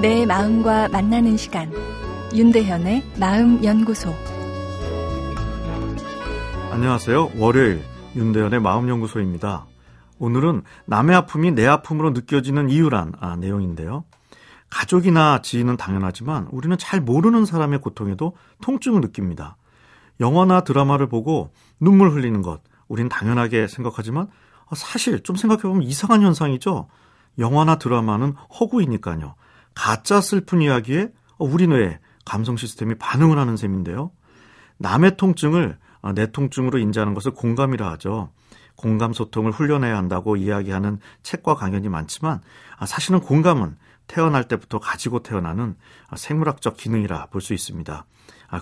내 마음과 만나는 시간 윤대현의 마음 연구소 안녕하세요. 월요일 윤대현의 마음 연구소입니다. 오늘은 남의 아픔이 내 아픔으로 느껴지는 이유란 아, 내용인데요. 가족이나 지인은 당연하지만 우리는 잘 모르는 사람의 고통에도 통증을 느낍니다. 영화나 드라마를 보고 눈물 흘리는 것, 우린 당연하게 생각하지만 사실 좀 생각해보면 이상한 현상이죠. 영화나 드라마는 허구이니까요. 가짜 슬픈 이야기에 우리 뇌에 감성 시스템이 반응을 하는 셈인데요. 남의 통증을 내 통증으로 인지하는 것을 공감이라 하죠. 공감 소통을 훈련해야 한다고 이야기하는 책과 강연이 많지만 사실은 공감은 태어날 때부터 가지고 태어나는 생물학적 기능이라 볼 수 있습니다.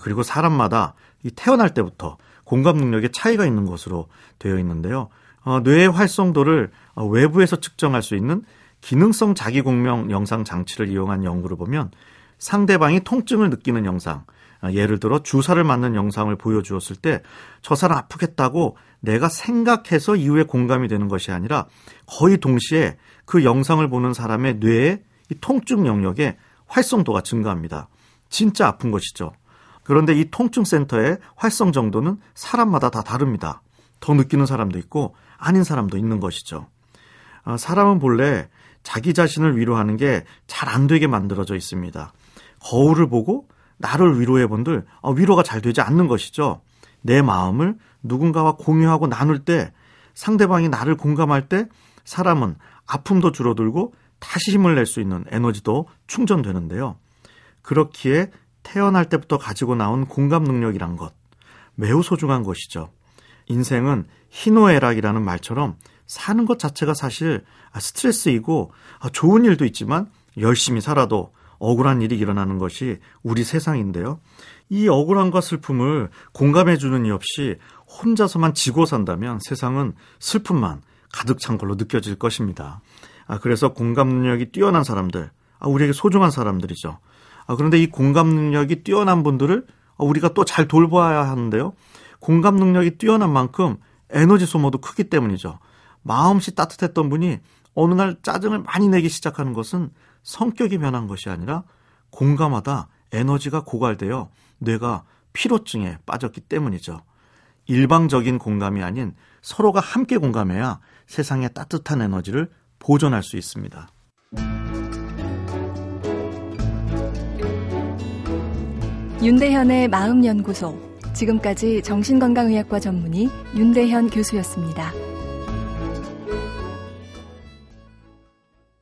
그리고 사람마다 이 태어날 때부터 공감 능력에 차이가 있는 것으로 되어 있는데요. 어, 뇌의 활성도를 외부에서 측정할 수 있는 기능성 자기공명 영상 장치를 이용한 연구를 보면 상대방이 통증을 느끼는 영상, 아, 예를 들어 주사를 맞는 영상을 보여주었을 때 저 사람 아프겠다고 내가 생각해서 이후에 공감이 되는 것이 아니라 거의 동시에 그 영상을 보는 사람의 뇌의 이 통증 영역의 활성도가 증가합니다. 진짜 아픈 것이죠. 그런데 이 통증 센터의 활성 정도는 사람마다 다 다릅니다. 더 느끼는 사람도 있고 아닌 사람도 있는 것이죠. 아, 사람은 본래 자기 자신을 위로하는 게 잘 안 되게 만들어져 있습니다. 거울을 보고 나를 위로해 본들 어, 위로가 잘 되지 않는 것이죠. 내 마음을 누군가와 공유하고 나눌 때 상대방이 나를 공감할 때 사람은 아픔도 줄어들고 다시 힘을 낼 수 있는 에너지도 충전되는데요. 그렇기에 태어날 때부터 가지고 나온 공감 능력이란 것 매우 소중한 것이죠. 인생은 희노애락이라는 말처럼 사는 것 자체가 사실 스트레스이고 좋은 일도 있지만 열심히 살아도 억울한 일이 일어나는 것이 우리 세상인데요. 이 억울함과 슬픔을 공감해 주는 이 없이 혼자서만 지고 산다면 세상은 슬픔만 가득 찬 걸로 느껴질 것입니다. 아, 그래서 공감 능력이 뛰어난 사람들, 아, 우리에게 소중한 사람들이죠. 아, 그런데 이 공감 능력이 뛰어난 분들을 우리가 또 잘 돌봐야 하는데요. 공감 능력이 뛰어난 만큼 에너지 소모도 크기 때문이죠. 마음씨 따뜻했던 분이 어느 날 짜증을 많이 내기 시작하는 것은 성격이 변한 것이 아니라 공감하다 에너지가 고갈되어 뇌가 피로증에 빠졌기 때문이죠. 일방적인 공감이 아닌 서로가 함께 공감해야 세상의 따뜻한 에너지를 보존할 수 있습니다. 윤대현의 마음연구소. 지금까지 정신건강의학과 전문의 윤대현 교수였습니다.